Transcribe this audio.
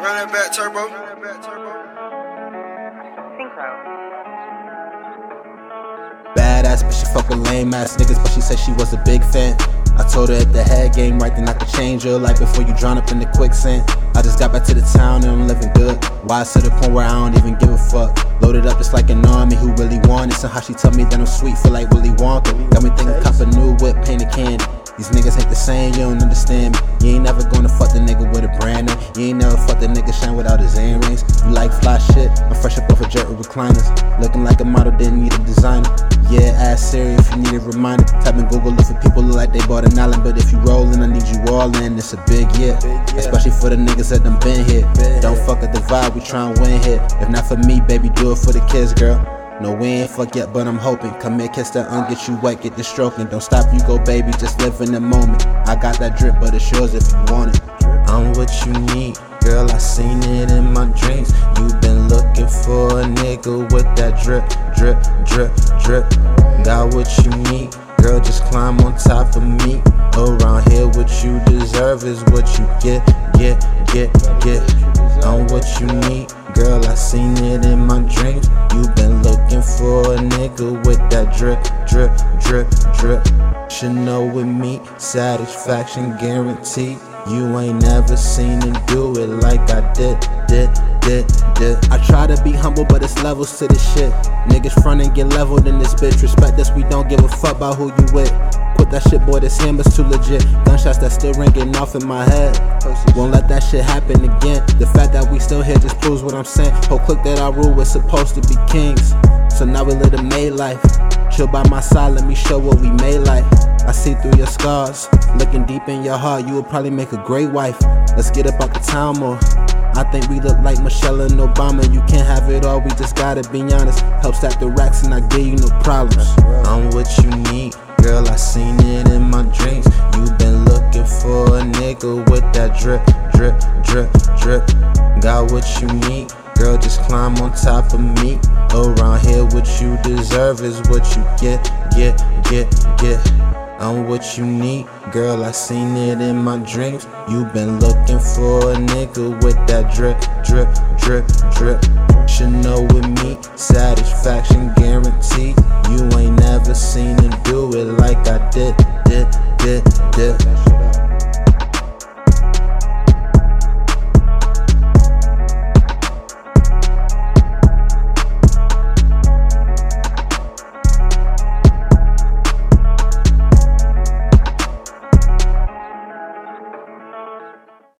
Run that back turbo. Badass, but she fuck with lame ass niggas, but she said she was a big fan. I told her at the head game right then I could change your life before you drown up in the quicksand. I just got back to the town and I'm living good. Why to the point where I don't even give a fuck. Loaded up just like an army who really want it. how she tell me that I'm sweet, feel like Willy Wonka. Got me thinking cop a new whip, painted candy. These niggas ain't the same, you don't understand me. You ain't never gonna fuck the nigga with a brand name. You ain't never fuck the nigga shine without his earrings. You like fly shit, I'm fresh up off a jet with recliners. Looking like a model, didn't need a designer. Yeah, ask Siri if you need a reminder. Type in Google if people look like they bought an island. But if you rollin', I need you all in. It's a big year, especially for the niggas that done been here. Don't fuck up the vibe, we tryna win here. If not for me, baby, do it for the kids, girl. No, we ain't fuck yet, but I'm hoping. Come here, kiss that un, get you wet, get the stroking. Don't stop, you go, baby, just live in the moment. I got that drip, but it's yours if you want it. I'm what you need, girl. I seen it in my dreams. You been looking for a nigga with that drip, drip, drip, drip. Got what you need, girl. Just climb on top of me. Around here, what you deserve is what you get, get, get, get. I'm what you need, girl. I seen it in my dreams. You been looking for a nigga with that drip, drip, drip, drip. Should know with me, satisfaction guaranteed. You ain't never seen him do it like I did, did, did, did. I try to be humble, but it's levels to this shit. Niggas front and get leveled in this bitch. Respect us, we don't give a fuck about who you with. Quit that shit, boy, this hammer's too legit. Gunshots that still ringing off in my head. Won't let that shit happen again. The fact that we still here just proves what I'm saying. Whole click that I rule was supposed to be kings. So now we live a made life. Chill by my side, let me show what we made like. I see through your scars. Looking deep in your heart, you will probably make a great wife. Let's get up out the town more. I think we look like Michelle and Obama. You can't have it all, we just gotta be honest. Help stack the racks and I give you no problems. I'm what you need, girl. I seen it in my dreams. You been looking for a nigga with that drip, drip, drip, drip. Got what you need, girl. Just climb on top of me. Around here, what you deserve is what you get, get, get, get. I'm what you need, girl. I seen it in my dreams. You been looking for a nigga with that drip, drip, drip, drip. Should know with me, satisfaction guaranteed.